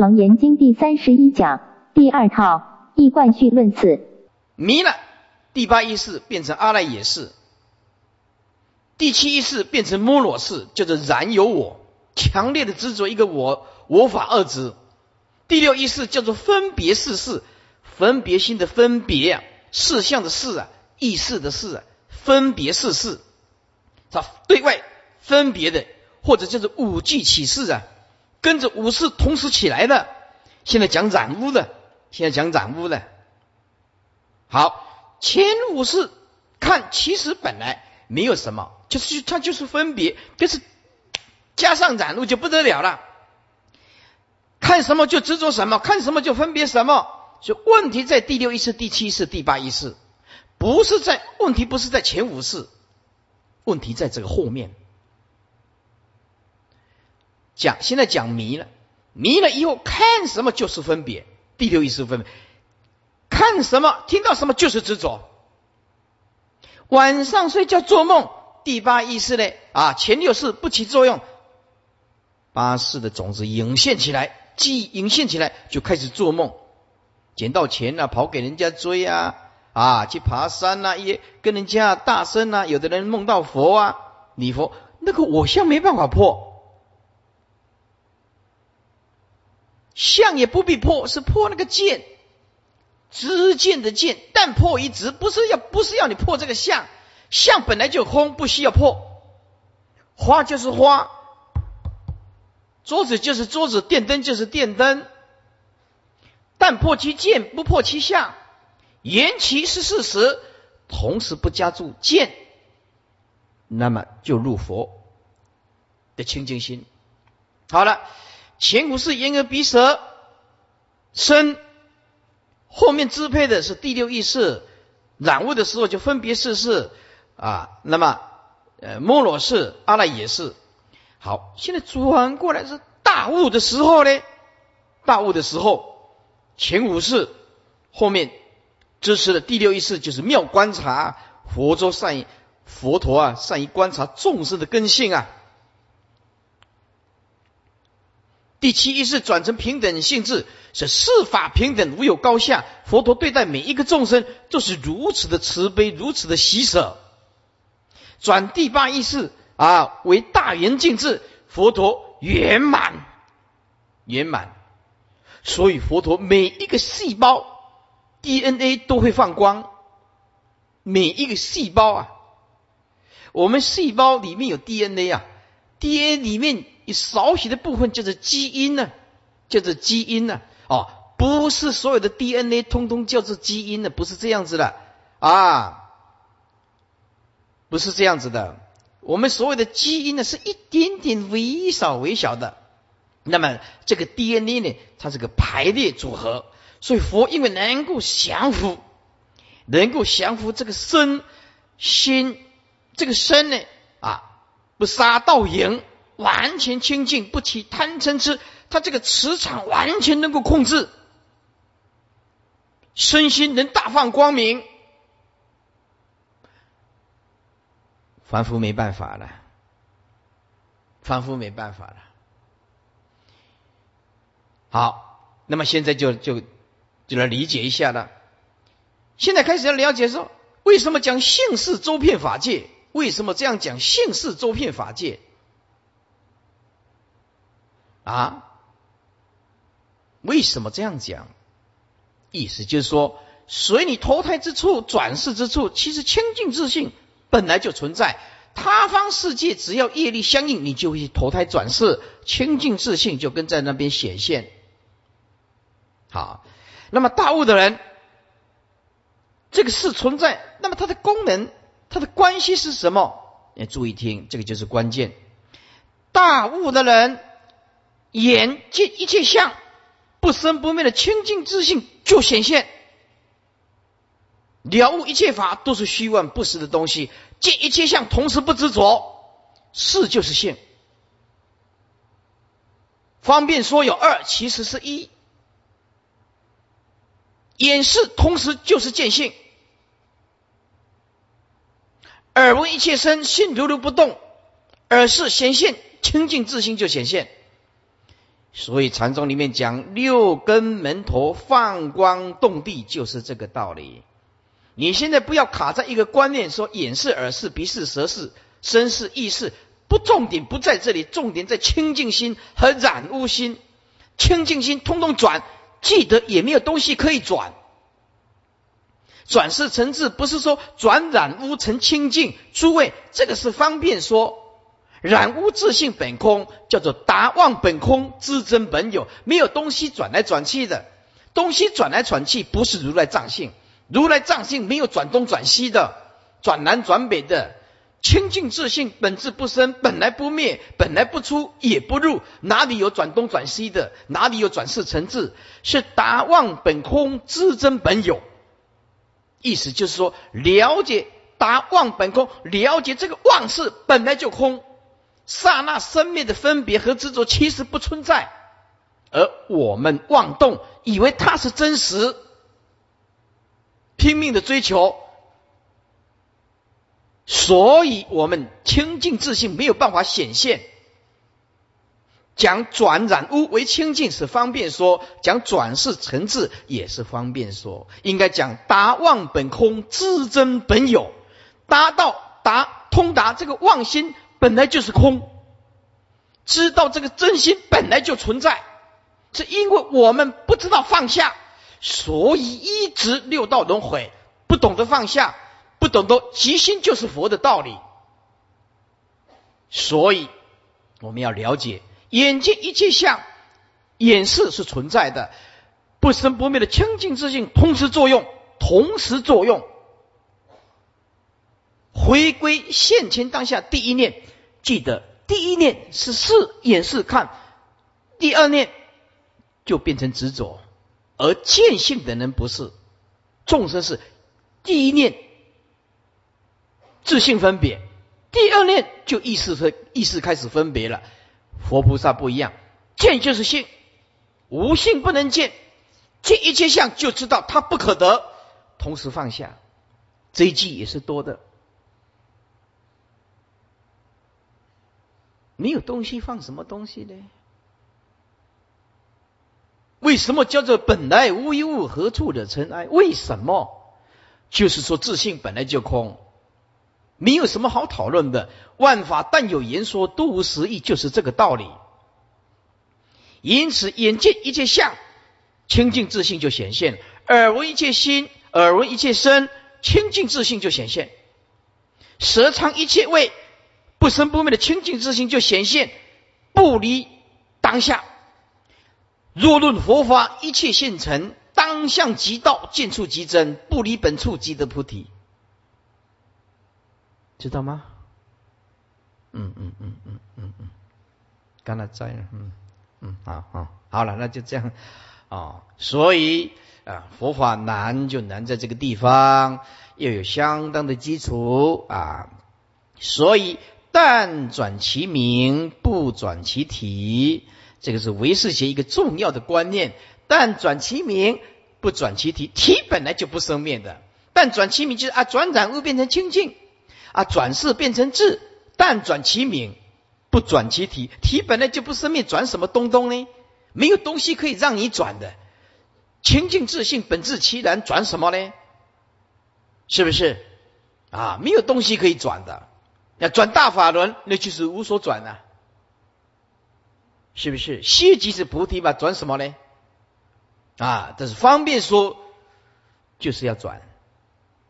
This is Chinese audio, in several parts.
楞严经第三十一讲第二套易贯序论次。迷了，第八意识变成阿赖耶识，第七意识变成摩罗识，叫做然有我，强烈的执着一个我我法二执。第六意识叫做分别事事，分别心的分别啊，事项的事啊，意识的事啊，分别事事，它对外分别的，或者叫做五句启示啊。跟着五事同时起来的，现在讲染污的，现在讲染污的。好，前五事看，其实本来没有什么，就是它就是分别，就是加上染污就不得了了。看什么就执着什么，看什么就分别什么。所以问题在第六意识、第七意识、第八意识，不是在问题，不是在前五事，问题在这个后面。讲现在讲迷了，迷了以后看什么就是分别，第六意识分别，看什么听到什么就是执着。晚上睡觉做梦，第八意识呢啊前六识不起作用，八识的种子涌现起来，记忆涌现起来就开始做梦，捡到钱啊，跑给人家追啊啊去爬山呐，也跟人家大声呐，有的人梦到佛啊，礼佛那个我相没办法破。相也不必破，是破那个剑，知见的剑，但破一直不是要不是要你破这个相，相本来就空，不需要破。花就是花，桌子就是桌子，电灯就是电灯，但破其剑，不破其相，言其是事实，同时不加注见，那么就入佛的清净心。好了。前五是眼耳鼻舌身，后面支配的是第六意识，染物的时候就分别是是啊，那么呃摩罗是阿赖耶是。好，现在转过来是大悟的时候呢，大悟的时候前五是后面支持的第六意识就是妙观察，佛陀善佛陀啊善于观察众生的根性啊。第七意识转成平等性质，是四法平等，无有高下。佛陀对待每一个众生都是如此的慈悲，如此的喜舍。转第八意识啊，为大圆镜智，佛陀圆满圆满。所以佛陀每一个细胞 DNA 都会放光，每一个细胞啊，我们细胞里面有 DNA 啊，DNA 里面。少许的部分就是基因呢，叫做基因呢，哦，不是所有的 DNA 通通叫做基因的，不是这样子的啊，不是这样子的。我们所有的基因呢，是一点点微小微小的。那么这个 DNA 呢，它是个排列组合，所以佛因为能够降服，能够降服这个身心，这个身呢啊，不杀盗淫。完全清净，不起贪嗔痴，他这个磁场完全能够控制，身心能大放光明，凡夫没办法了，凡夫没办法了。好，那么现在就就就来理解一下了。现在开始要了解说，为什么讲姓氏周遍法界？为什么这样讲姓氏周遍法界？啊，为什么这样讲？意思就是说，随你投胎之处、转世之处，其实清净自信本来就存在。他方世界只要业力相应，你就会投胎转世，清净自信就跟在那边显现。好，那么大悟的人，这个是存在，那么它的功能、它的关系是什么？要注意听，这个就是关键。大悟的人。眼见一切相不生不灭的清净自信就显现，了悟一切法都是虚妄不实的东西，见一切相同时不执着，是就是性。方便说有二，其实是一。眼视同时就是见性，耳闻一切声，心如如不动，耳视显现清净自性就显现。所以禅宗里面讲六根门头放光动地，就是这个道理。你现在不要卡在一个观念，说眼视、耳视、鼻视、舌视、身视、意识，不重点不在这里，重点在清净心和染污心。清净心通通转，记得也没有东西可以转。转世成智，不是说转染污成清净。诸位，这个是方便说。染污自性本空，叫做达妄本空，自真本有，没有东西转来转去的。东西转来转去，不是如来藏性。如来藏性没有转东转西的，转南转北的。清净自性本质不生，本来不灭，本来不出也不入，哪里有转东转西的？哪里有转世成智？是达妄本空，自真本有。意思就是说，了解达妄本空，了解这个妄事本来就空。刹那生灭的分别和执着其实不存在，而我们妄动，以为它是真实，拼命的追求，所以我们清净自信没有办法显现。讲转染污为清净是方便说，讲转世成智也是方便说，应该讲达妄本空，自真本有，达到达通达这个妄心。本来就是空，知道这个真心本来就存在，是因为我们不知道放下，所以一直六道轮回，不懂得放下，不懂得即心就是佛的道理。所以我们要了解，眼见一切相，眼视是存在的，不生不灭的清净之性。同时作用，同时作用。回归现前当下，第一念。记得，第一念是视眼视看，第二念就变成执着，而见性的人不是众生是第一念自性分别，第二念就意识分意识开始分别了。佛菩萨不一样，见就是性，无性不能见，见一切相就知道它不可得，同时放下，这一句也是多的。没有东西放什么东西呢？为什么叫做本来无一物，何处惹尘埃？为什么？就是说自信本来就空，没有什么好讨论的。万法但有言说，都无实义，就是这个道理。因此，眼见一切相，清净自信就显现；耳闻一切心，耳闻一切声，清净自信就显现；舌尝一切味。不生不灭的清净之心就显现，不离当下。若论佛法，一切现成，当向即道，见处即真，不离本处即得菩提。知道吗？嗯嗯嗯嗯嗯嗯，刚才在了，嗯嗯，好好好了，那就这样啊。所以啊，佛法难就难在这个地方，要有相当的基础啊，所以。但转其名，不转其体，这个是唯识学一个重要的观念。但转其名，不转其体，体本来就不生灭的。但转其名就是啊，转染物变成清净，啊，转世变成智。但转其名，不转其体，体本来就不生灭，转什么东东呢？没有东西可以让你转的。清净自性本质其然，转什么呢？是不是？啊，没有东西可以转的。要转大法轮，那就是无所转啊，是不是？西即是菩提吧？转什么呢？啊，这是方便说，就是要转。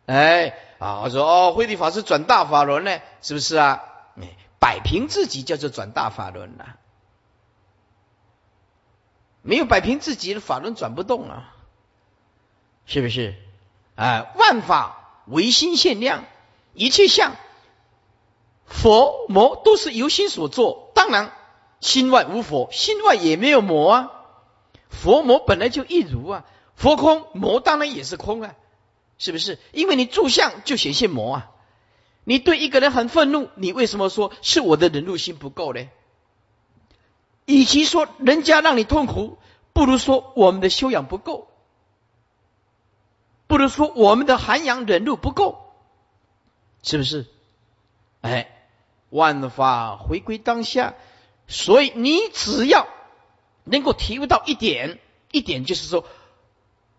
哎，啊，我说哦，慧地法师转大法轮呢，是不是啊？摆平自己叫做转大法轮呐，没有摆平自己的法轮转不动啊，是不是？啊，万法唯心限量，一切相。佛魔都是由心所作，当然心外无佛，心外也没有魔啊。佛魔本来就一如啊，佛空魔当然也是空啊，是不是？因为你住相就显现魔啊。你对一个人很愤怒，你为什么说是我的忍辱心不够呢？与其说人家让你痛苦，不如说我们的修养不够，不如说我们的涵养忍辱不够，是不是？哎。万法回归当下，所以你只要能够体会到一点，一点就是说，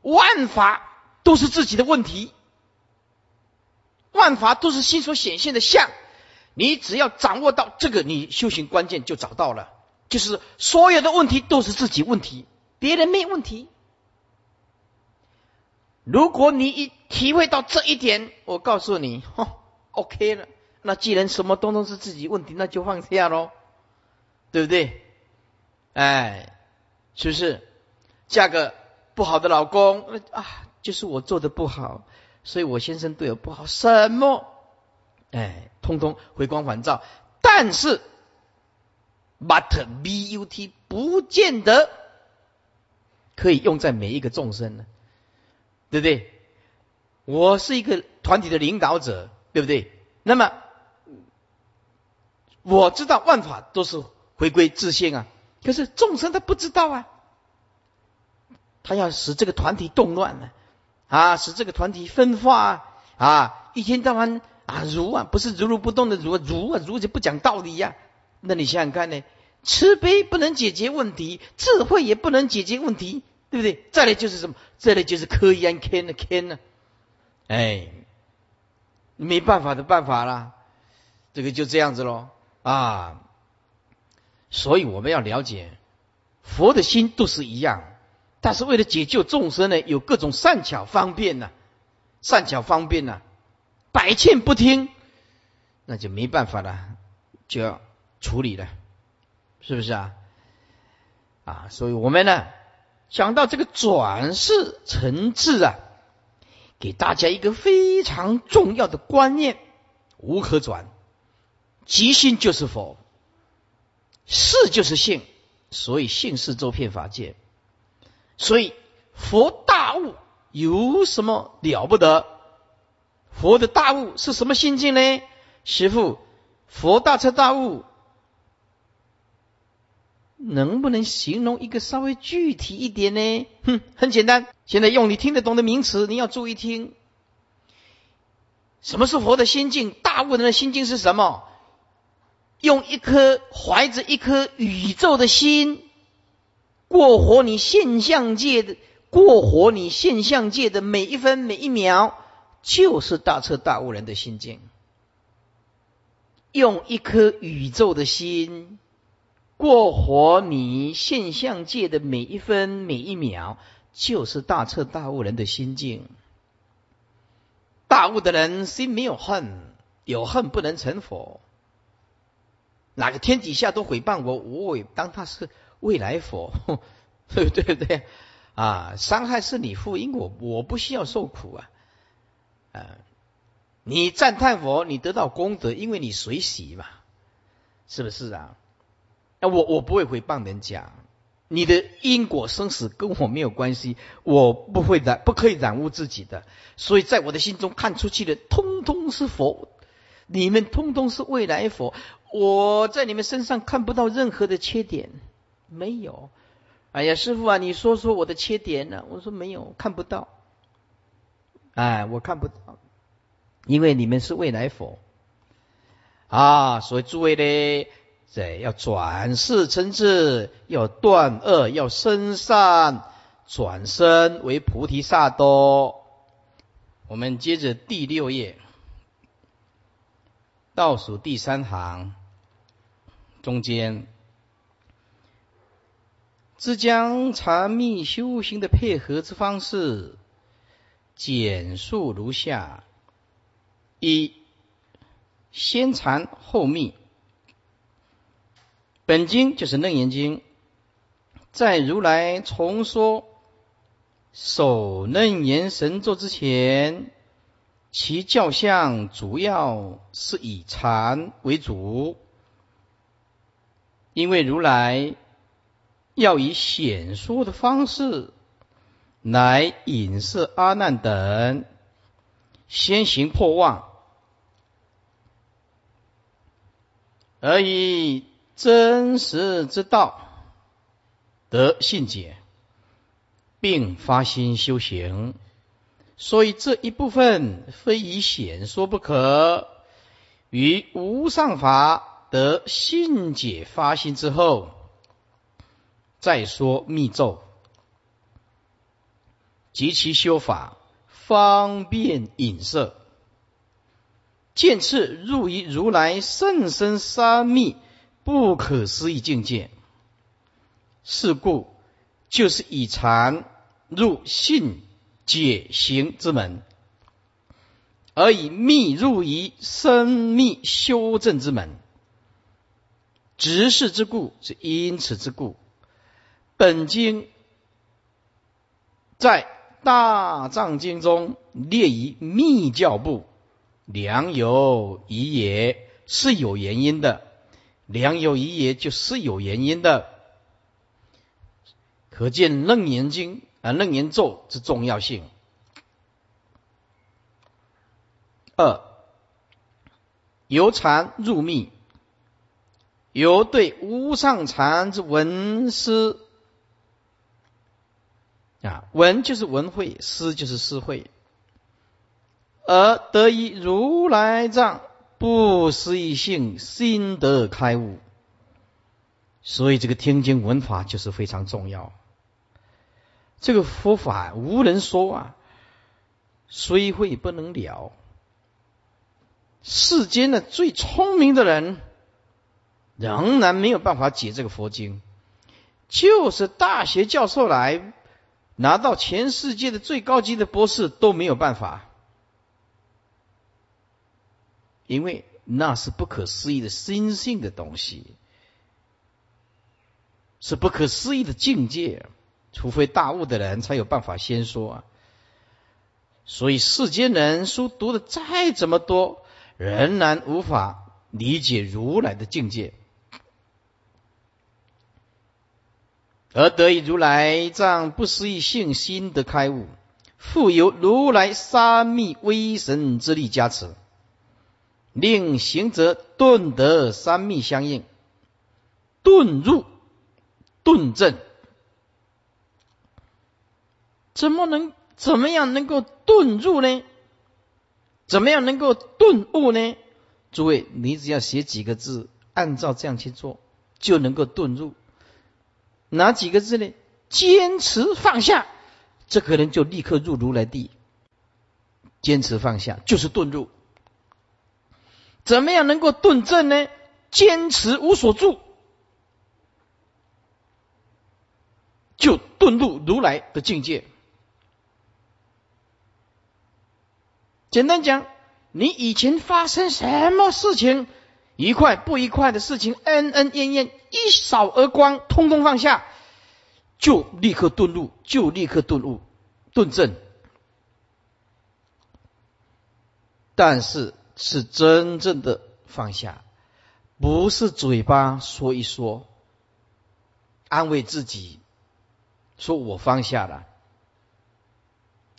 万法都是自己的问题，万法都是心所显现的相。你只要掌握到这个，你修行关键就找到了，就是所有的问题都是自己问题，别人没问题。如果你一体会到这一点，我告诉你，哈，OK 了。那既然什么东东是自己问题，那就放下喽，对不对？哎，是不是？嫁个不好的老公啊，就是我做的不好，所以我先生对我不好，什么？哎，通通回光返照。但是，but but 不见得可以用在每一个众生呢，对不对？我是一个团体的领导者，对不对？那么。我知道万法都是回归自性啊，可是众生他不知道啊，他要使这个团体动乱呢，啊，使这个团体分化啊，一天到晚啊如啊，不是如如不动的如如啊如就不讲道理呀，那你想想看呢，慈悲不能解决问题，智慧也不能解决问题，对不对？再来就是什么？再来就是科研天的天呢？哎，没办法的办法啦，这个就这样子喽。啊，所以我们要了解，佛的心都是一样，但是为了解救众生呢，有各种善巧方便呢，善巧方便呢，百劝不听，那就没办法了，就要处理了，是不是啊？啊，所以我们呢，讲到这个转世成智啊，给大家一个非常重要的观念：无可转。即心就是佛，是就是性，所以性是周遍法界。所以佛大悟有什么了不得？佛的大悟是什么心境呢？师父，佛大彻大悟，能不能形容一个稍微具体一点呢？哼，很简单，现在用你听得懂的名词，你要注意听。什么是佛的心境？大悟人的心境是什么？用一颗怀着一颗宇宙的心，过活你现象界的过活你现象界的每一分每一秒，就是大彻大悟人的心境。用一颗宇宙的心过活你现象界的每一分每一秒，就是大彻大悟人的心境。大悟的人心没有恨，有恨不能成佛。哪个天底下都诽谤我，我也当他是未来佛，对不对？对啊，伤害是你负，因我我不需要受苦啊。啊，你赞叹佛，你得到功德，因为你随喜嘛，是不是啊？那我我不会诽谤人家，你的因果生死跟我没有关系，我不会染，不可以染污自己的，所以在我的心中看出去的，通通是佛，你们通通是未来佛。我在你们身上看不到任何的缺点，没有。哎呀，师傅啊，你说说我的缺点呢？我说没有，看不到。哎，我看不到，因为你们是未来佛啊。所以诸位呢，在要转世成智，要断恶，要生善，转身为菩提萨多。我们接着第六页，倒数第三行。中间，只将禅密修行的配合之方式简述如下：一、先禅后密。本经就是《楞严经》，在如来重说守楞严神咒之前，其教相主要是以禅为主。因为如来要以显说的方式来引示阿难等先行破妄，而以真实之道得信解，并发心修行，所以这一部分非以显说不可，与无上法。得信解发心之后，再说密咒及其修法，方便隐射，见次入于如来甚深三密不可思议境界。是故，就是以禅入信解行之门，而以密入于深密修正之门。执事之故，是因此之故。本经在大藏经中列于密教部，良有疑也，是有原因的。良有疑也，就是有原因的。可见楞严经啊，楞严咒之重要性。二，由禅入密。由对无上禅之文思啊，文就是文会，思就是思会，而得以如来藏不思议性心得开悟。所以这个听经闻法就是非常重要。这个佛法无人说啊，虽会不能了。世间的最聪明的人。仍然没有办法解这个佛经，就是大学教授来拿到全世界的最高级的博士都没有办法，因为那是不可思议的心性的东西，是不可思议的境界，除非大悟的人才有办法先说啊。所以世间人书读的再怎么多，仍然无法理解如来的境界。而得以如来藏不思议性心的开悟，复有如来三密威神之力加持，令行者顿得三密相应，顿入顿证。怎么能怎么样能够顿入呢？怎么样能够顿悟呢？诸位，你只要写几个字，按照这样去做，就能够顿入。哪几个字呢？坚持放下，这个人就立刻入如来地。坚持放下就是顿入。怎么样能够顿正呢？坚持无所住，就顿入如来的境界。简单讲，你以前发生什么事情？愉快不愉快的事情，恩恩怨怨，一扫而光，通通放下，就立刻顿悟，就立刻顿悟，顿正。但是是真正的放下，不是嘴巴说一说，安慰自己，说我放下了，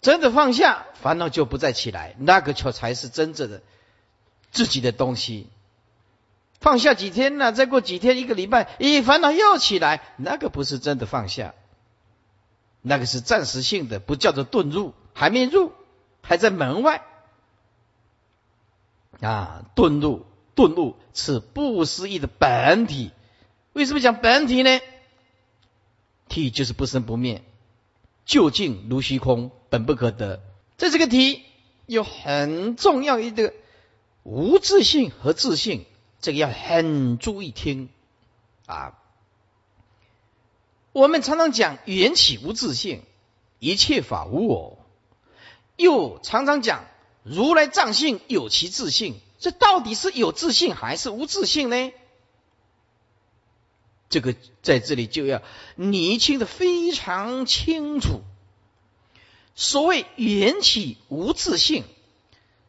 真的放下，烦恼就不再起来，那个却才是真正的自己的东西。放下几天呢？再过几天，一个礼拜，咦，烦恼又起来。那个不是真的放下，那个是暂时性的，不叫做遁入，还没入，还在门外。啊，遁入，遁入是不思议的本体。为什么讲本体呢？体就是不生不灭，究竟如虚空，本不可得。在这个体有很重要一个无自性和自性。这个要很注意听啊！我们常常讲缘起无自性，一切法无我，又常常讲如来藏性有其自性，这到底是有自性还是无自性呢？这个在这里就要厘清得非常清楚。所谓缘起无自性，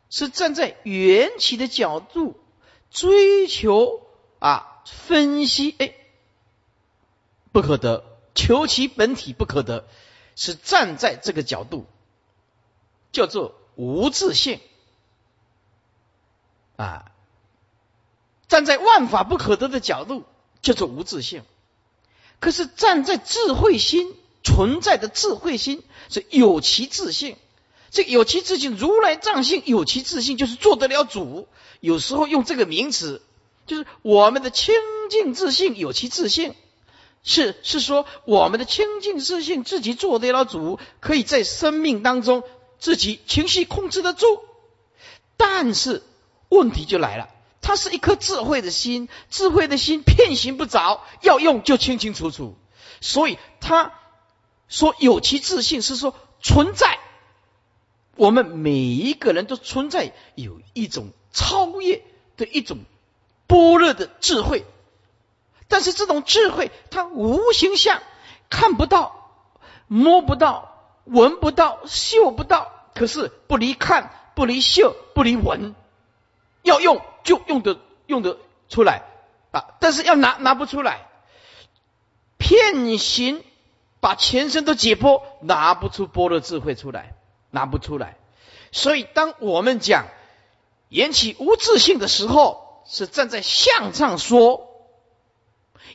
是站在缘起的角度。追求啊，分析哎，不可得；求其本体不可得，是站在这个角度，叫做无自性啊。站在万法不可得的角度，叫做无自性。可是站在智慧心存在的智慧心，是有其自性。这有其自性，如来藏性有其自性，就是做得了主。有时候用这个名词，就是我们的清净自信有其自信，是是说，我们的清净自信自己做得了主，可以在生命当中自己情绪控制得住。但是问题就来了，它是一颗智慧的心，智慧的心骗行不着，要用就清清楚楚。所以他说有其自信，是说存在，我们每一个人都存在有一种超越的一种般若的智慧。但是这种智慧，它无形象，看不到、摸不到、闻不到、嗅不到。可是不离看，不离嗅，不离闻，要用就用的用得出来啊！但是要拿拿不出来，骗行把全身都解剖，拿不出般若智慧出来，拿不出来。所以当我们讲言起无自性的时候，是站在相上说。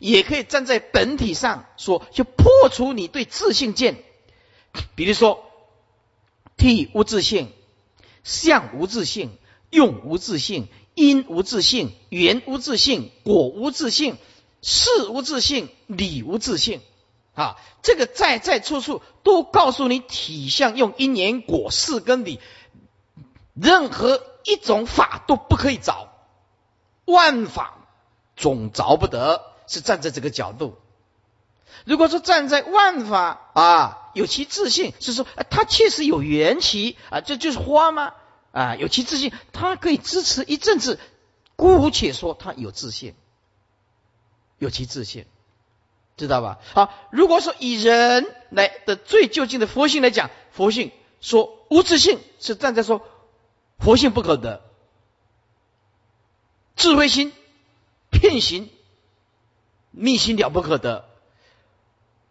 也可以站在本体上说，就破除你对自信见。比如说，体无自性，相无自性，用无自性，因无自性，缘无自性，果无自性，事无自性，理无自性。啊，这个在在处处都告诉你，体相用因缘果事跟理，任何一种法都不可以找，万法总着不得。是站在这个角度。如果说站在万法啊，有其自信，是说它确实有缘起啊，这就是花吗？啊，有其自信，它可以支持一阵子。姑且说它有自信，有其自信，知道吧？好，如果说以人来的最就近的佛性来讲，佛性说无自信，是站在说佛性不可得，智慧心骗行。密心了不可得，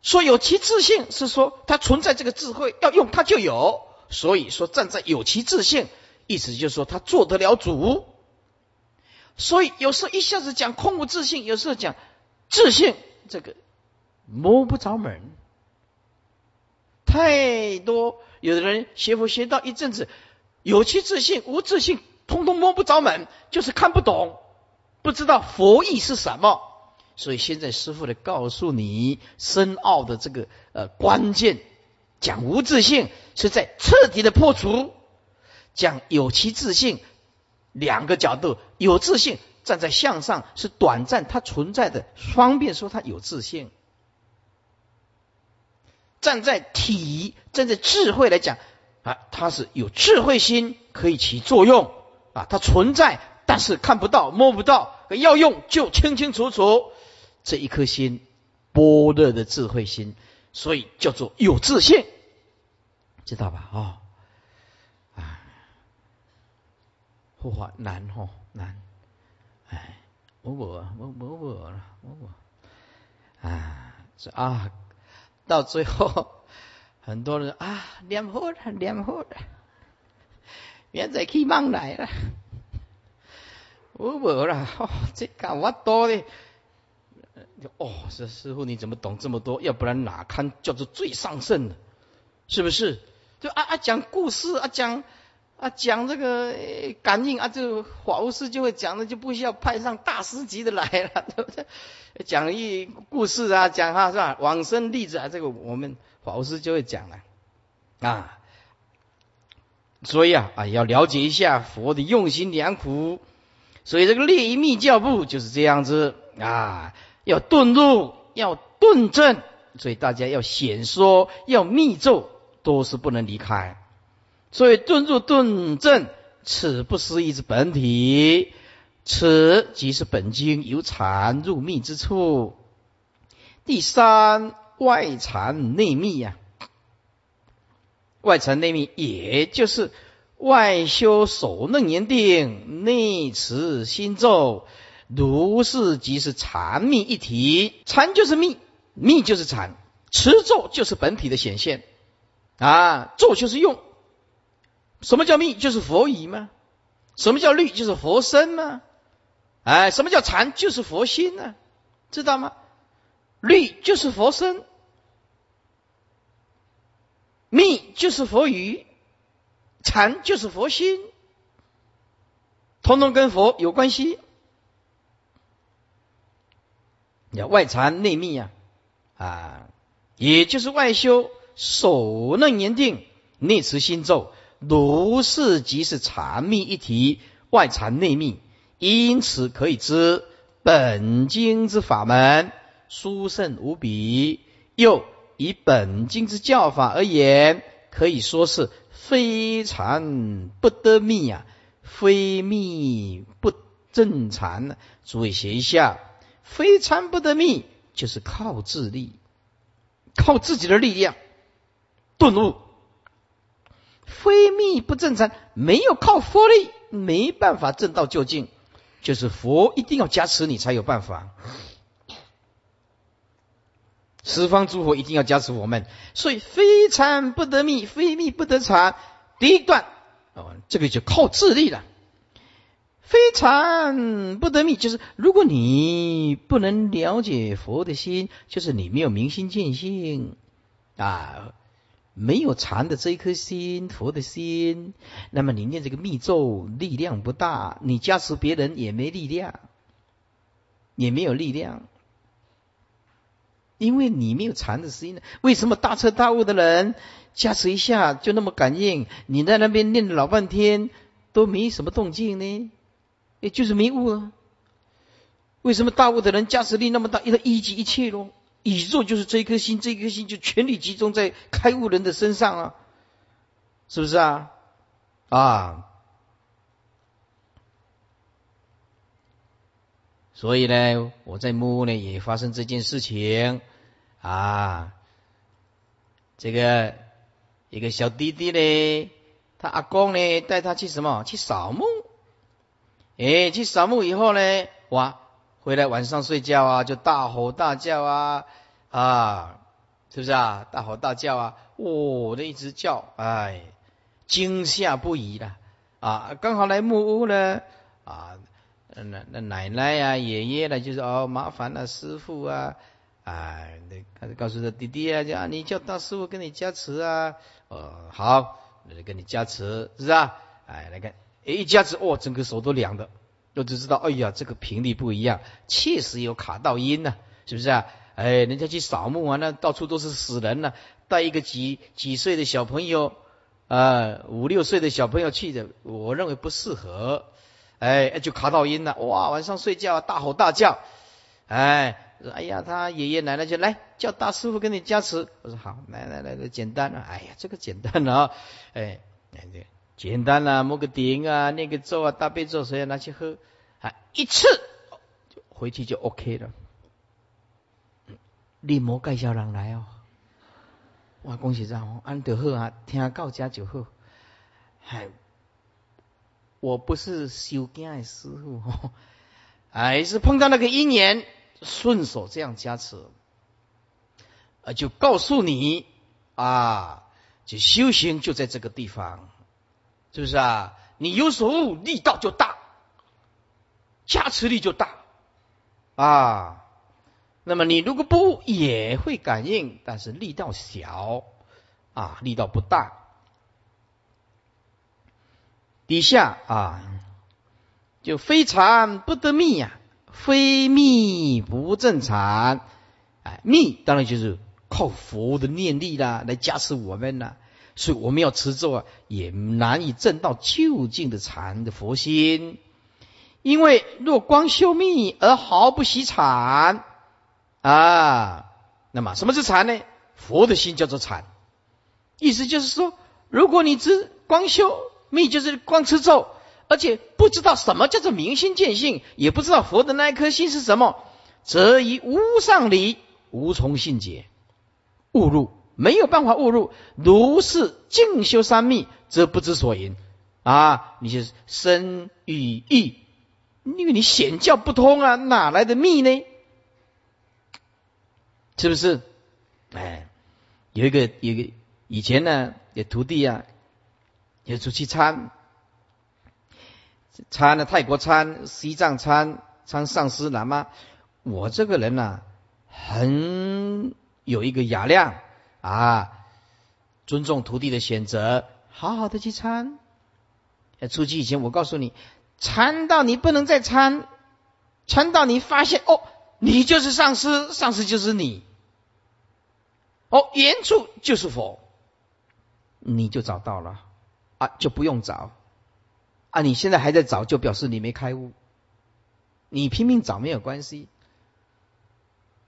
说有其自信是说它存在这个智慧，要用它就有。所以说站在有其自信，意思就是说他做得了主。所以有时候一下子讲空无自信，有时候讲自信，这个摸不着门。太多有的人学佛学到一阵子，有其自信无自信，通通摸不着门，就是看不懂，不知道佛意是什么。所以现在师傅来告诉你深奥的这个呃关键，讲无自信是在彻底的破除，讲有其自信两个角度，有自信站在向上是短暂它存在的，方便说它有自信；站在体站在智慧来讲啊，它是有智慧心可以起作用啊，它存在但是看不到摸不到，要用就清清楚楚。这一颗心，般若的智慧心，所以叫做有自信，知道吧？哦，啊，护法难哦，难，哎，我我我我我，我我，啊，这啊，到最后，很多人啊，念佛了，念佛了，现在希望来了，我我了，哦，这个我多的。哦，这师傅你怎么懂这么多？要不然哪堪叫做最上圣的？是不是？就啊啊讲故事啊讲啊讲这个感应啊，就法务师就会讲的，就不需要派上大师级的来了，对不对？讲一故事啊，讲哈是吧？往生例子啊，这个我们法师就会讲了啊。所以啊啊要了解一下佛的用心良苦。所以这个列一密教部就是这样子啊。要顿入，要顿证，所以大家要显说，要密咒，都是不能离开。所以顿入顿证，此不思议之本体，此即是本经由禅入密之处。第三，外禅内密呀，外禅内密，也就是外修守楞严定，内持心咒。如是即是禅密一体，禅就是密，密就是禅，持咒就是本体的显现啊，咒就是用。什么叫密？就是佛语吗？什么叫律？就是佛身吗？哎，什么叫禅？就是佛心呢？知道吗？律就是佛身，密就是佛语，禅就是佛心，通通跟佛有关系。要外禅内密啊，啊，也就是外修手能言定，内持心咒，如是即是禅密一体，外禅内密，因此可以知本经之法门殊胜无比。又以本经之教法而言，可以说是非常不得密啊，非密不正禅呢。诸位写一下，非禅不得密，就是靠自力，靠自己的力量顿悟。非密不正禅，没有靠佛力，没办法正道究竟，就是佛一定要加持你才有办法。十方诸佛一定要加持我们，所以非禅不得密，非密不得禅。第一段哦，这个就靠自力了。非禅不得密，就是如果你不能了解佛的心，就是你没有明心见性啊，没有禅的这一颗心，佛的心，那么你念这个密咒力量不大，你加持别人也没力量，也没有力量。因为你没有禅的声音呢？为什么大彻大悟的人加持一下就那么感应？你在那边念了老半天都没什么动静呢？也就是没悟啊。为什么大悟的人加持力那么大，一他一即一切咯？宇宙就是这一颗心，这一颗心就全力集中在开悟人的身上啊，是不是啊？啊！所以呢，我在木屋呢也发生这件事情啊。这个一个小弟弟呢，他阿公呢带他去什么？去扫墓。哎，去扫墓以后呢，哇，回来晚上睡觉啊，就大吼大叫啊啊，是不是啊？大吼大叫啊，哦，那一直叫，哎，惊吓不已了啊。刚好来木屋呢，啊。那那奶奶呀、爷爷呢，就是哦，麻烦了师傅啊，哎，那告诉他弟弟啊，叫你叫大师傅给你加持啊，哦，好，那给你加持，是吧？哎，那个，一加持，哦，整个手都凉的，我就知道，哎呀，这个频率不一样，确实有卡到音呢，是不是啊？哎，人家去扫墓啊，那到处都是死人呢，带一个几几岁的小朋友，啊，五六岁的小朋友去的，我认为不适合。哎，就卡到音了，哇！晚上睡觉大吼大叫，哎，哎呀，他爷爷奶奶就来叫大师傅给你加持。我说好，来来来来，简单了。哎呀，这个简单了，哎，对，简单了，摸个顶啊，念个咒啊，大悲咒谁要拿去喝？啊，一次回去就 OK 了。你莫介绍人来哦，我恭喜上，安得好啊，听到家就好，嗨。我不是修经的师傅，哎，是碰到那个因缘，顺手这样加持，啊，就告诉你啊，就修行就在这个地方，是不是啊？你有所悟，力道就大，加持力就大啊。那么你如果不悟也会感应，但是力道小啊，力道不大。底下啊，就非禅不得密呀，非密不正禅。哎，密当然就是靠佛的念力啦，来加持我们啦。所以我们要持咒啊，也难以证到究竟的禅的佛心。因为若光修密而毫不习禅啊，那么什么是禅呢？佛的心叫做禅。意思就是说，如果你只光修。密就是光吃咒，而且不知道什么叫做明心见性，也不知道佛的那一颗心是什么，则以无上理无从信解，误入没有办法误入。如是静修三密，则不知所云啊！你就是身与意，因为你显教不通啊，哪来的密呢？是不是？哎，有一个有一个以前呢，有徒弟啊。也出去参，参了泰国参、西藏参、参上师喇嘛。我这个人呢，很有一个雅量啊，尊重徒弟的选择，好好的去参。出去以前，我告诉你，参到你不能再参，参到你发现哦，你就是上师，上师就是你，哦，原处就是佛，你就找到了啊，就不用找啊。你现在还在找，就表示你没开悟。你拼命找没有关系，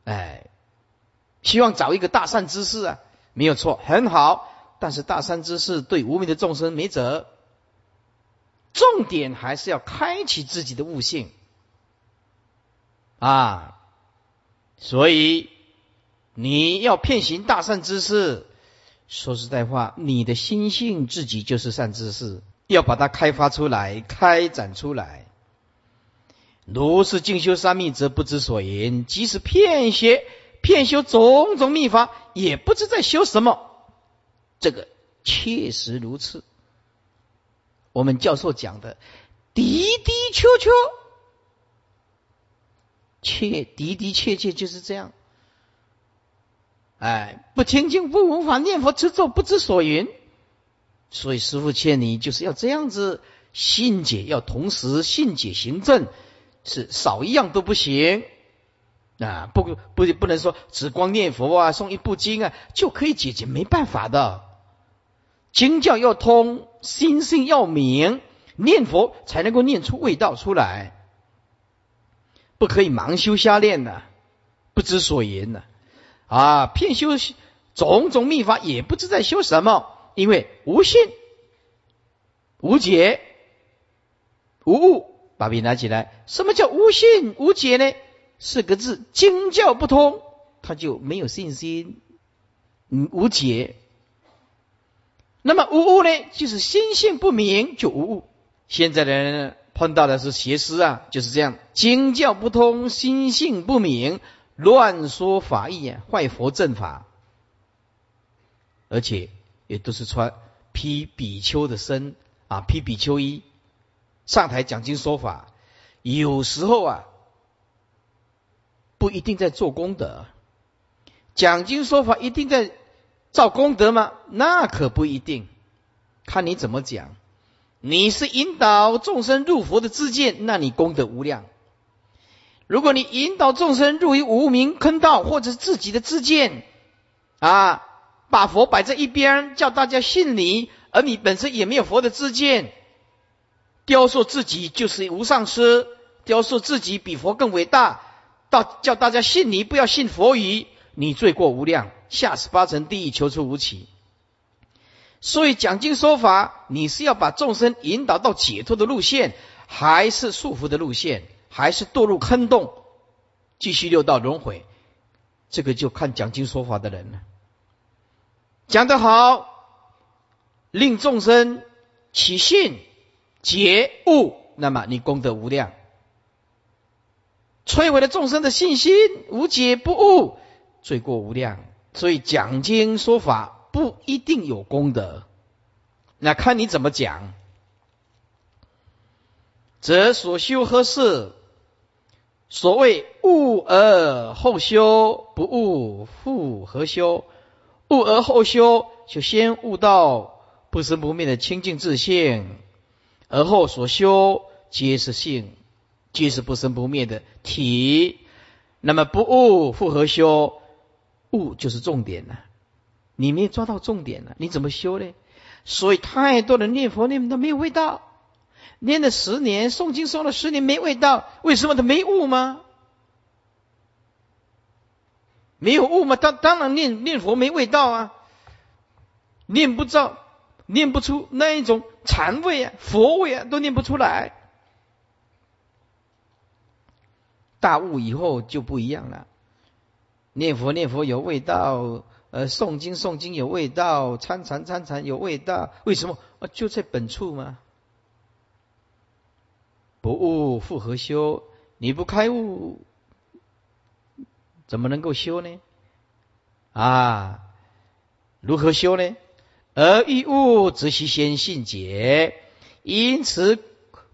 哎，希望找一个大善之事啊，没有错，很好。但是大善之事对无名的众生没辙，重点还是要开启自己的悟性啊。所以你要骗行大善之事，说实在话，你的心性自己就是善知识，要把它开发出来、开展出来。如是静修三密，则不知所言；即使骗邪、骗修种种秘法，也不知在修什么。这个确实如此。我们教授讲的的的确确，确的的确确就是这样。哎，不听经、不闻法、念佛、持咒，不知所云。所以师父劝你，就是要这样子信解，要同时信解行证。是少一样都不行啊！不不不能说只光念佛啊，诵一部经啊就可以解决，没办法的。经教要通，心性要明，念佛才能够念出味道出来。不可以盲修瞎练的，不知所言的！啊骗修种种秘法，也不知在修什么，因为无信、无解、无悟。把笔拿起来，什么叫无信无解呢？四个字，经教不通，他就没有信心，嗯，无解。那么无悟呢，就是心性不明，就无悟。现在的人碰到的是邪师啊，就是这样，经教不通，心性不明，乱说法义啊，坏佛正法，而且也都是穿披比丘的身啊，披比丘衣。上台讲经说法，有时候啊，不一定在做功德。讲经说法一定在造功德吗？那可不一定，看你怎么讲。你是引导众生入佛的自见，那你功德无量；如果你引导众生入于无名坑道，或者是自己的自见，啊，把佛摆在一边，叫大家信你，而你本身也没有佛的自见。雕塑自己就是无上师，雕塑自己比佛更伟大，到叫大家信你，不要信佛语，你罪过无量，下十八层地狱，求出无期。所以讲经说法，你是要把众生引导到解脱的路线，还是束缚的路线，还是堕入坑洞，继续六道轮回？这个就看讲经说法的人了。讲得好，令众生起信。觉悟，那么你功德无量；摧毁了众生的信心，无解不悟，罪过无量。所以讲经说法不一定有功德，那看你怎么讲。则所修何事？所谓悟而后修，不悟复何修？悟而后修，就先悟到不生不灭的清净自性。而后所修皆是性，皆是不生不灭的体。那么不悟复何修？悟就是重点了。你没有抓到重点了，你怎么修呢？所以太多人念佛念都没有味道，念了十年诵经诵了十年没味道，为什么他没悟吗？没有悟吗？当当然念念佛没味道啊，念不着。念不出那一种禅味啊，佛味啊，都念不出来。大悟以后就不一样了，念佛念佛有味道，呃，诵经诵经有味道，参禅参禅有味道。为什么？啊，就在本处吗？不悟复何修？你不开悟，怎么能够修呢？啊，如何修呢？而欲悟，则须先信解。因此，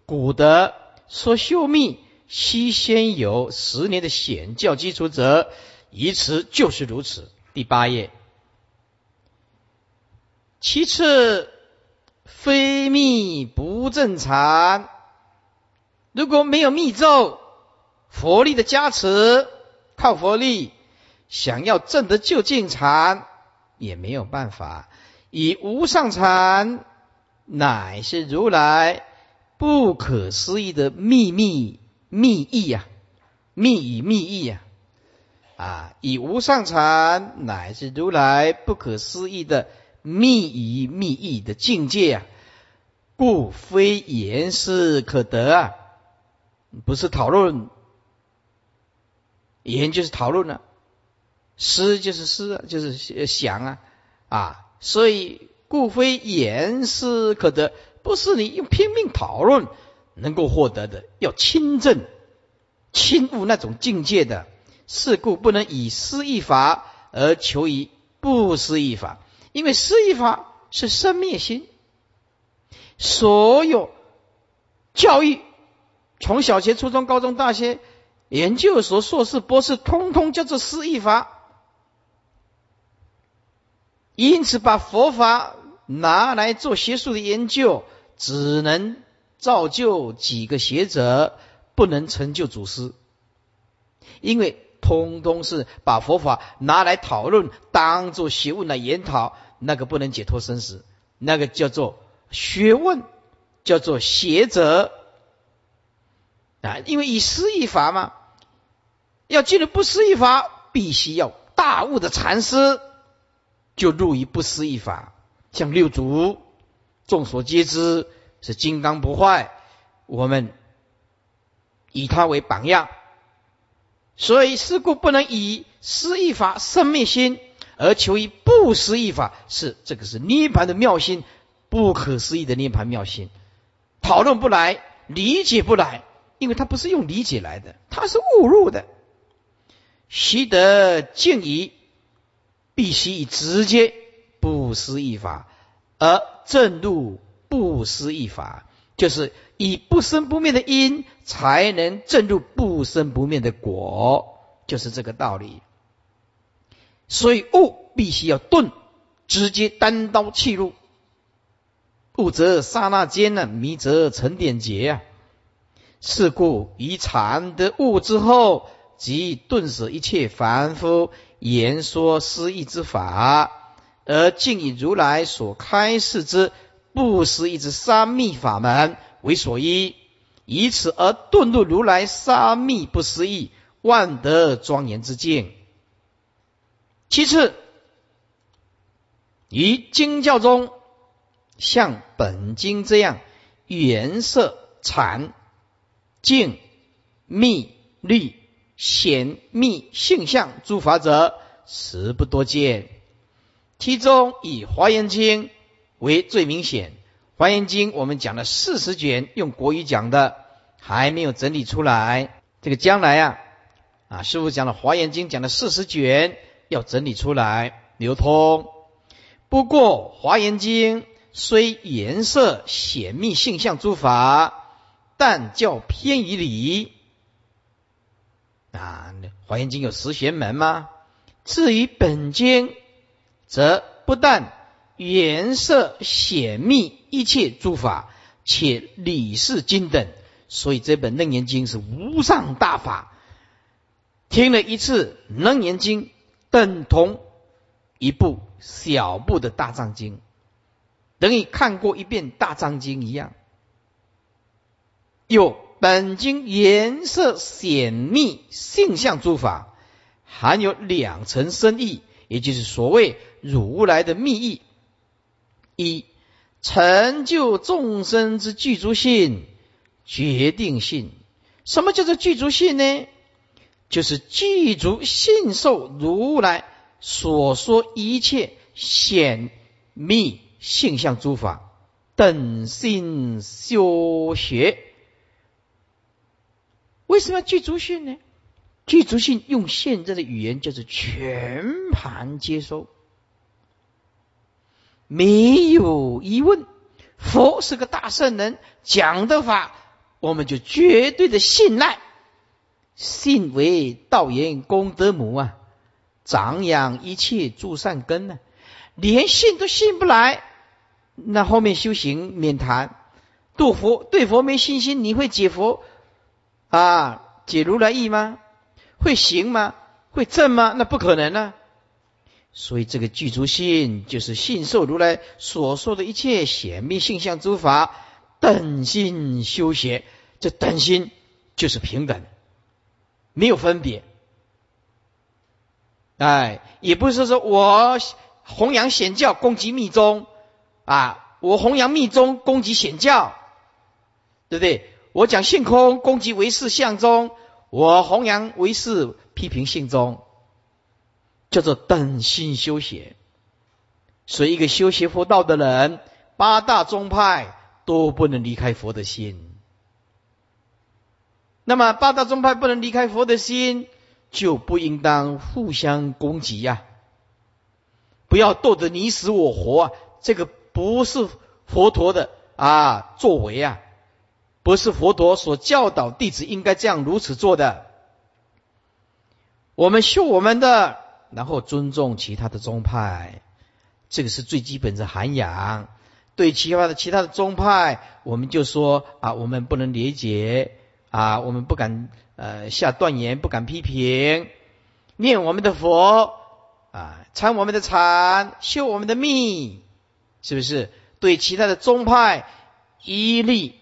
古德说修密，须先有十年的显教基础者，以此就是如此。第八页。其次，非密不正常。如果没有密咒、佛力的加持，靠佛力想要证得究竟禅，也没有办法。以无上禅，乃是如来不可思议的秘密密意呀，密语密意呀，啊！以无上禅，乃是如来不可思议的密语密意的境界啊，故非言是可得啊，不是讨论，言就是讨论了，思就是思，就是想啊，啊。所以，故非言思可得，不是你用拼命讨论能够获得的。要亲证、亲悟那种境界的，是故不能以思一法而求于不思一法，因为思一法是生灭心。所有教育，从小学、初中、高中、大学、研究所、硕士、博士，通通叫做思义法。因此，把佛法拿来做学术的研究，只能造就几个学者，不能成就祖师。因为通通是把佛法拿来讨论，当做学问来研讨，那个不能解脱生死，那个叫做学问，叫做学者啊。因为以思一法嘛，要进入不思一法，必须要大悟的禅师。就入于不思议法，像六祖，众所皆知是金刚不坏，我们以他为榜样，所以是故不能以思一法生灭心，而求以不思议法，是这个是涅盘的妙心，不可思议的涅盘妙心，讨论不来，理解不来，因为它不是用理解来的，它是误入的，习得静疑。必须以直接不思议法，而正入不思议法，就是以不生不灭的因，才能正入不生不灭的果，就是这个道理。所以悟必须要顿，直接单刀切入。悟则刹那间呢，迷则成点劫啊。是故以禅得悟之后，即顿舍一切凡夫。言说失意之法，而竟以如来所开示之不思议之三密法门为所依，以此而顿入如来三密不思议万德庄严之境。其次，于经教中，像本经这样圆色禅净密律。显密性相诸法者，实不多见。其中以《华严经》为最明显。《华严经》我们讲了四十卷，用国语讲的，还没有整理出来。这个将来啊，啊，师傅讲了《华严经》，讲了四十卷，要整理出来流通。不过，《华严经》虽颜色显密性相诸法，但较偏于理。啊，《华严经》有十玄门吗？至于本经，则不但颜色显密一切诸法，且理事经等，所以这本《楞严经》是无上大法。听了一次《楞严经》，等同一部小部的大藏经，等于看过一遍大藏经一样。有。本经颜色显密性相诸法，含有两层深意，也就是所谓如来的密意：一、成就众生之具足性、决定性。什么叫做具足性呢？就是具足信受如来所说一切显密性相诸法等性修学。为什么要具足性呢？具足性用现在的语言叫做全盘接收，没有疑问。佛是个大圣人，讲的法我们就绝对的信赖。信为道言功德母啊，长养一切诸善根呢。连信都信不来，那后面修行免谈。度佛对佛没信心，你会解佛？啊，解如来意吗？会行吗？会正吗？那不可能呢。所以这个具足心就是信受如来所说的一切显密性相诸法，等心修学。这等心就是平等，没有分别。哎，也不是说我弘扬显教攻击密宗啊，我弘扬密宗攻击显教，对不对？我讲性空攻击唯识相宗，我弘扬唯识批评性宗，叫做等心修学。所以，一个修学佛道的人，八大宗派都不能离开佛的心。那么，八大宗派不能离开佛的心。就不应当互相攻击呀！不要斗得你死我活啊！这个不是佛陀的啊作为啊，不是佛陀所教导弟子应该这样如此做的。我们修我们的，然后尊重其他的宗派，这个是最基本的涵养。对其他的其他的宗派，我们就说啊，我们不能理解啊，我们不敢。呃，下断言不敢批评，念我们的佛啊，参我们的禅，修我们的密，是不是？对其他的宗派一律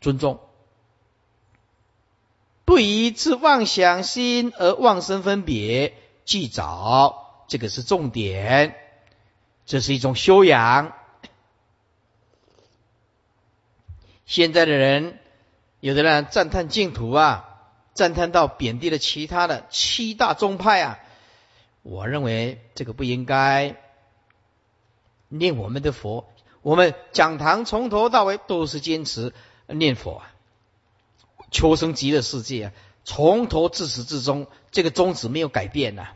尊重，不以自妄想心而妄生分别，记早，这个是重点，这是一种修养。现在的人。有的人赞叹净土啊，赞叹到贬低了其他的七大宗派啊，我认为这个不应该。念我们的佛，我们讲堂从头到尾都是坚持念佛啊，求生极乐世界啊，从头至始至终，这个宗旨没有改变呐，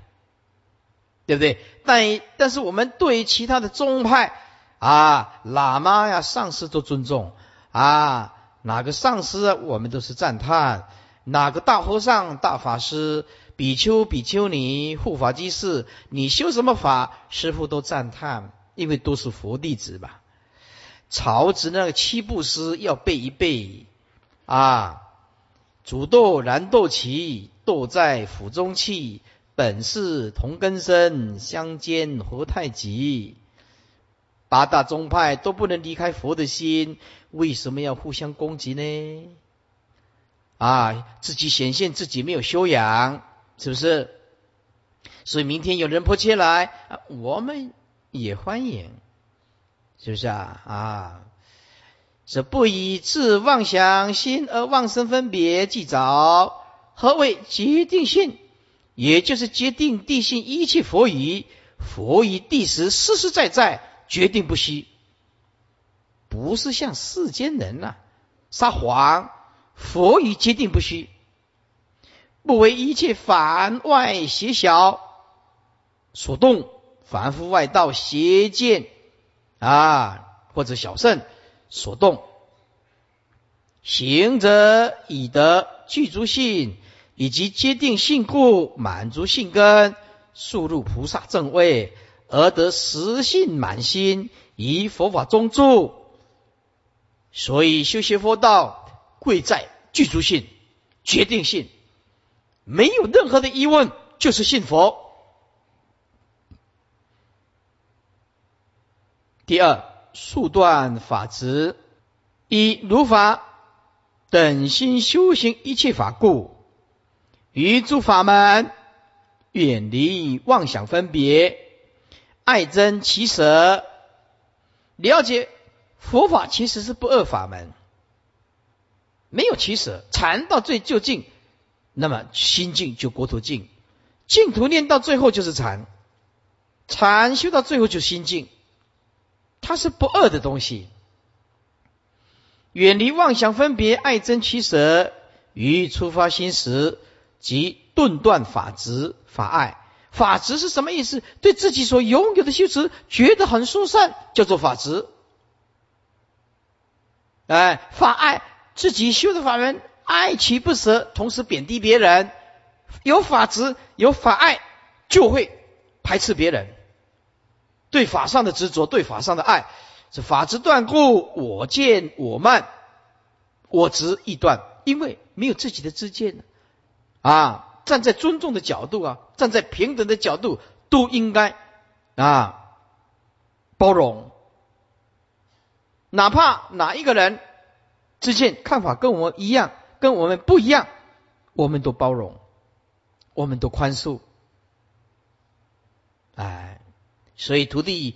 对不对？但但是我们对其他的宗派啊，喇嘛呀、上师都尊重啊。哪个上师，我们都是赞叹；哪个大和尚、大法师、比丘、比丘尼、护法居士，你修什么法，师傅都赞叹，因为都是佛弟子吧。曹植那个七步诗要背一背啊：煮豆燃豆萁，豆在釜中泣，本是同根生，相煎何太急。八大宗派都不能离开佛的心，为什么要互相攻击呢？啊，自己显现自己没有修养，是不是？所以明天有人破切来，我们也欢迎，是不是啊？啊，是不以自妄想心而妄生分别，即着。何为决定性？也就是决定地性一切佛语，佛语地时实实在在。决定不息，不是像世间人呐撒谎。佛语决定不虚，不为一切凡外邪小所动，凡夫外道邪见啊，或者小圣所动。行者以得具足性，以及决定性故，满足性根，速入菩萨正位。而得实性满心，以佛法中住。所以修学佛道，贵在具足性、决定性，没有任何的疑问，就是信佛。第二，速断法执，以如法等心修行一切法故，于诸法门远离妄想分别。爱憎其舍，了解佛法其实是不二法门，没有其舍，禅到最究竟，那么心境就国土净，净土念到最后就是禅，禅修到最后就心境，它是不二的东西。远离妄想分别，爱憎其舍，于出发心时即顿断法执法爱。法执是什么意思？对自己所拥有的修持觉得很殊胜，叫做法执。哎，法爱自己修的法门，爱其不舍，同时贬低别人。有法执，有法爱，就会排斥别人。对法上的执着，对法上的爱，是法执断故，我见我慢，我执亦断，因为没有自己的知见啊。站在尊重的角度啊，站在平等的角度，都应该啊包容，哪怕哪一个人之间看法跟我们一样，跟我们不一样，我们都包容，我们都宽恕。哎，所以徒弟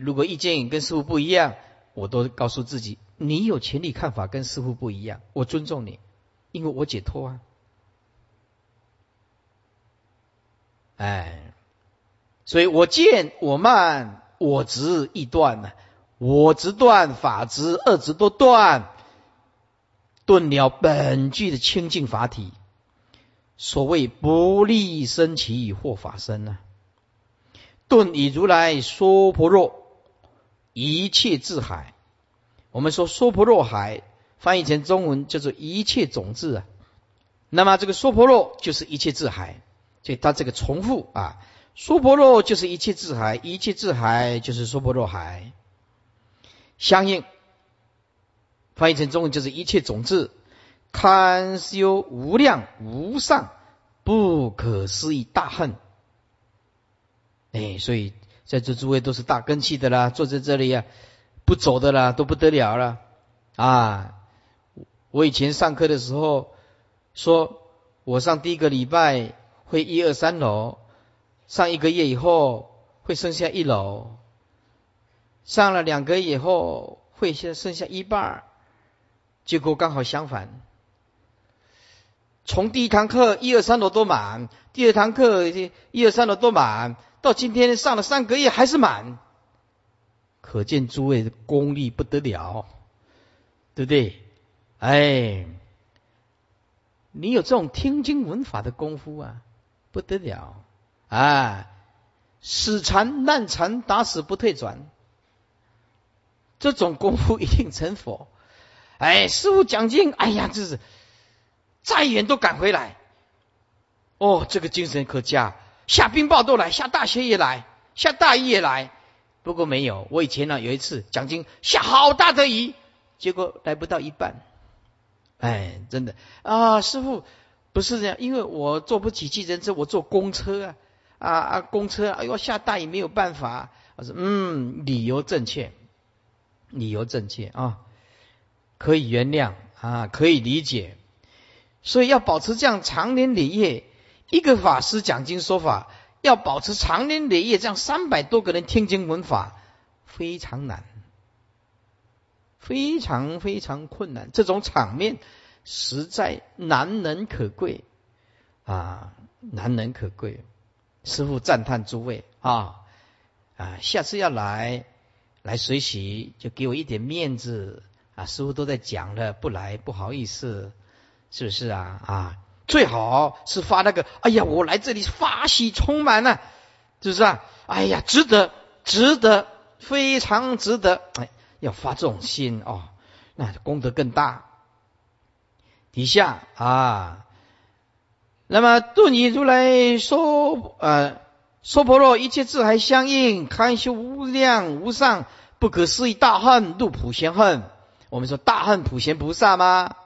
如果意见跟师傅不一样，我都告诉自己，你有权利看法跟师傅不一样，我尊重你，因为我解脱啊。哎，所以我见我慢我执亦断呢，我执断法执二执都断，顿了本具的清净法体。所谓不立生起或法身呢，顿以如来说婆若一切智海。我们说说婆若海，翻译成中文叫做一切种子啊。那么这个说婆若就是一切智海。所以它这个重复啊，娑婆若就是一切智海，一切智海就是娑婆若海，相应翻译成中文就是一切种子，堪修无量无上不可思议大恨。哎，所以在座诸位都是大根器的啦，坐在这里呀，不走的啦，都不得了了啊！我以前上课的时候说，我上第一个礼拜。会一二三楼，上一个月以后会剩下一楼，上了两个月以后会先剩下一半，结果刚好相反。从第一堂课一二三楼都满，第二堂课一二三楼都满，到今天上了三个月还是满，可见诸位的功力不得了，对不对？哎，你有这种听经闻法的功夫啊！不得了啊！死缠烂缠，打死不退转。这种功夫一定成佛。哎，师傅讲经，哎呀，这是再远都赶回来。哦，这个精神可嘉，下冰雹都来，下大雪也来，下大雨也来。不过没有，我以前呢有一次奖金，下好大的雨，结果来不到一半。哎，真的啊，师傅。不是这样，因为我坐不起计程车，我坐公车啊啊啊！公车，哎呦，下大雨没有办法。我说，嗯，理由正确，理由正确啊，可以原谅啊，可以理解。所以要保持这样长年累月，一个法师讲经说法，要保持长年累月这样三百多个人听经闻法，非常难，非常非常困难。这种场面。实在难能可贵啊，难能可贵。师傅赞叹诸位啊啊，下次要来来随喜，就给我一点面子啊。师傅都在讲了，不来不好意思，是不是啊啊？最好是发那个，哎呀，我来这里发喜充满了，是不是啊？哎呀，值得，值得，非常值得。哎，要发这种心哦，那功德更大。底下啊，那么度你如来说，呃，说婆罗一切智还相应，堪修无量无上不可思议大恨入普贤恨。我们说大恨普贤菩萨吗？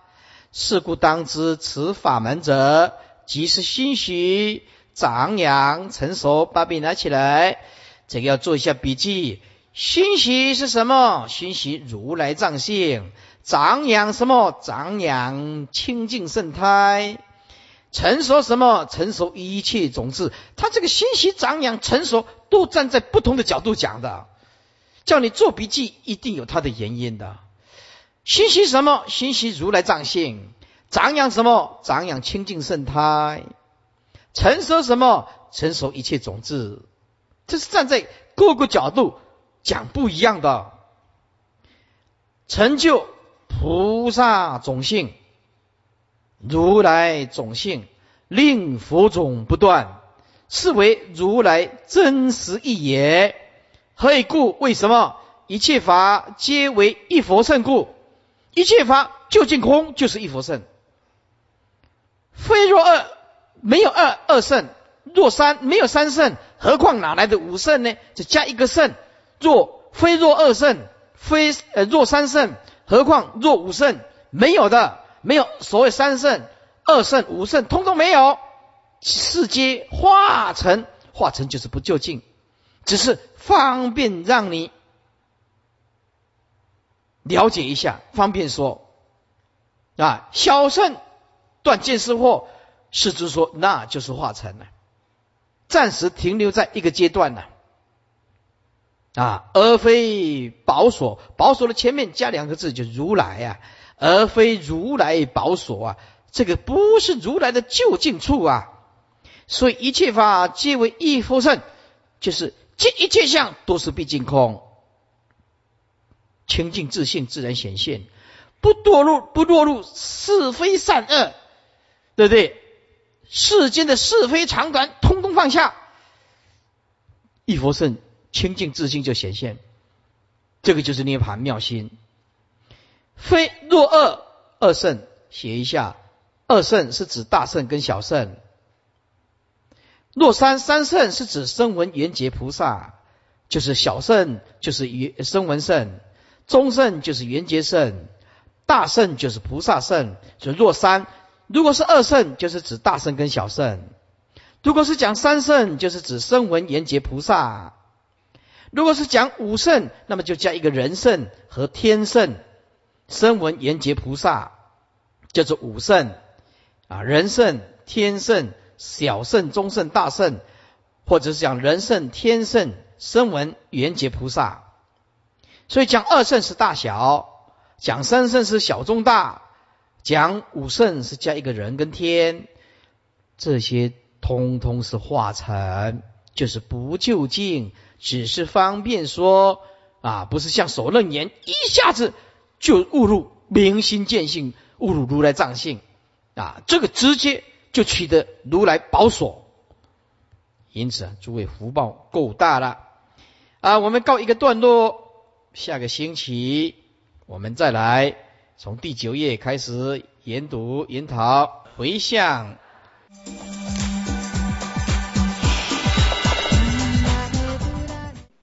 是故当知此法门者，即是心许长养成熟。把笔拿起来，这个要做一下笔记。心许是什么？心许如来藏性。长养什么？长养清净圣胎，成熟什么？成熟一切种子。他这个心息长养成熟，都站在不同的角度讲的。叫你做笔记，一定有他的原因的。心息什么？心息如来藏性。长养什么？长养清净圣胎。成熟什么？成熟一切种子。这是站在各个角度讲不一样的成就。菩萨种性，如来种性，令佛种不断，是为如来真实义也。何以故？为什么？一切法皆为一佛圣故。一切法究竟空，就是一佛圣。非若二，没有二二圣；若三，没有三圣。何况哪来的五圣呢？就加一个圣。若非若二圣，非呃若三圣。何况若五圣没有的，没有所谓三圣、二圣、五圣，通通没有，世界化成化成就是不究竟，只是方便让你了解一下，方便说。啊，小圣断见思惑，是指说那就是化成了，暂时停留在一个阶段了。啊，而非保所，保所的前面加两个字，就如来啊，而非如来保所啊，这个不是如来的就近处啊，所以一切法皆为一佛圣，就是这一切相都是毕竟空，清净自信自然显现，不堕入不落入是非善恶，对不对？世间的是非长短，通通放下，一佛圣。清净自信就显现，这个就是涅盘妙心。非若二二圣，写一下，二圣是指大圣跟小圣。若三三圣是指声闻缘觉菩萨，就是小圣就是缘声闻圣，中圣就是缘觉圣，大圣就是菩萨圣。就若三，如果是二圣，就是指大圣跟小圣；如果是讲三圣，就是指声闻缘觉菩萨。如果是讲五圣，那么就加一个人圣和天圣，声闻缘觉菩萨叫做五圣啊，人圣、天圣、小圣、中圣、大圣，或者是讲人圣、天圣、声闻缘觉菩萨。所以讲二圣是大小，讲三圣是小中大，讲五圣是加一个人跟天，这些通通是化成，就是不究竟。只是方便说啊，不是像手楞严一下子就误入明心见性，误入如来藏性啊，这个直接就取得如来宝所。因此啊，诸位福报够大了啊！我们告一个段落，下个星期我们再来从第九页开始研读研讨回向。